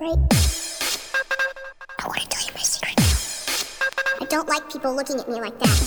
right? I want to tell you my secret. I don't like people looking at me like that.